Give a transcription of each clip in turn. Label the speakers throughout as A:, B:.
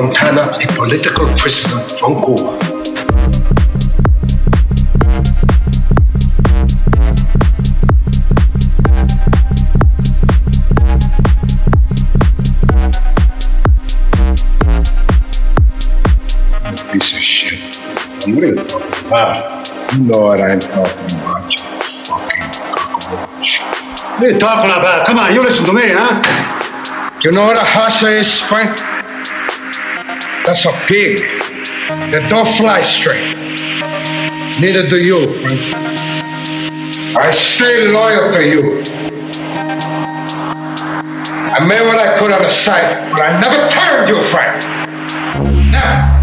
A: Montana, a political prisoner from Cuba. Piece of shit. What are you talking about? You know what I'm talking about, you fucking cockroach.
B: What are you talking about? Come on, you listen to me, huh?
A: Do you know what a hassa is, Frank? That's a pig that don't fly straight. Neither do you, Frank. I stay loyal to you. I made what I could on the side, but I never turned you, Frank. Never.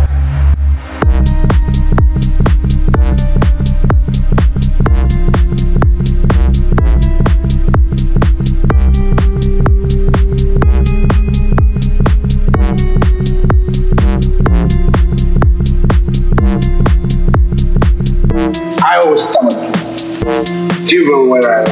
A: Even when I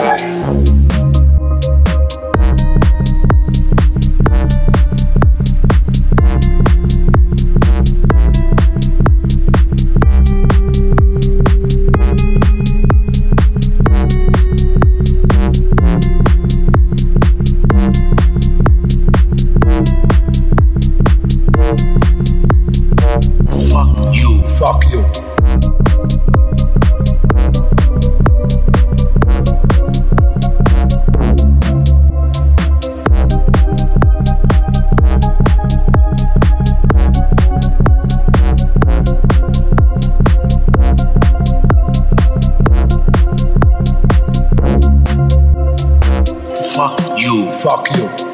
A: Fuck you.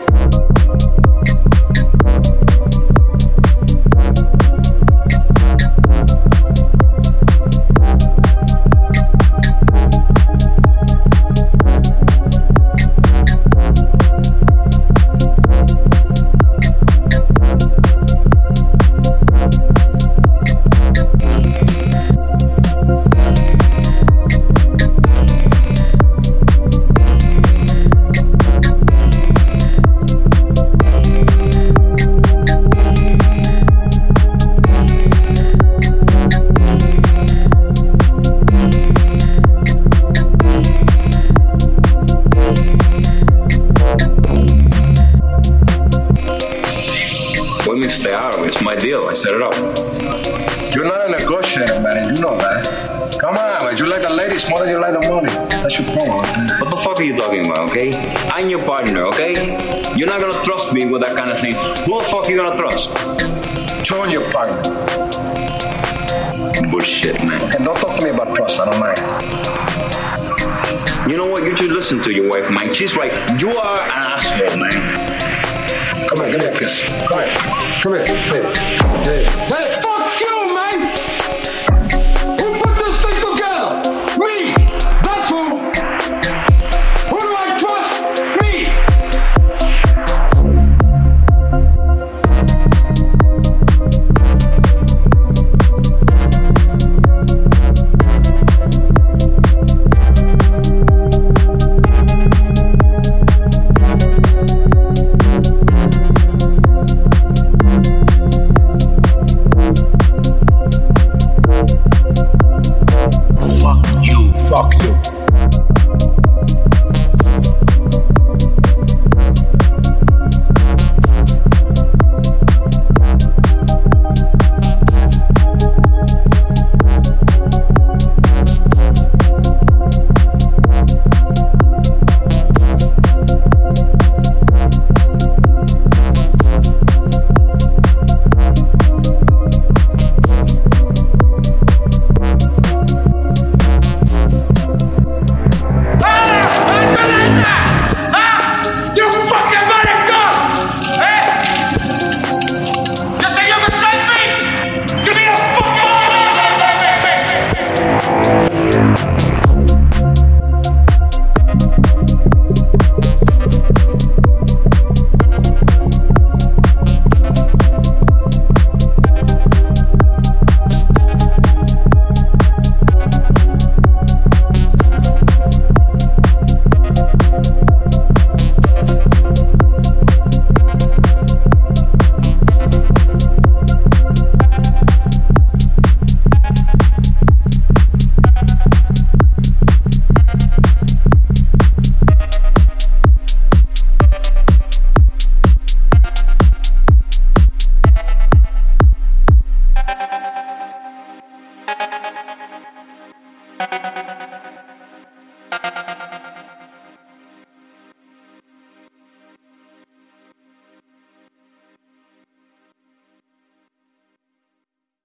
C: I set it up.
A: You're not a negotiator, man. You know that. Come on, man. You like the ladies more than you like the money. That's your problem.
C: What the fuck are you talking about, okay? I'm your partner, okay? You're not gonna trust me with that kind of thing. Who the fuck are you gonna trust?
A: Join your partner.
C: Bullshit, man.
A: And don't talk to me about trust. I don't mind.
C: You know what? You should listen to your wife, man. She's right. You are an asshole, man.
A: Come here, me a kiss. Come here. Come here. Here. Hey, hey.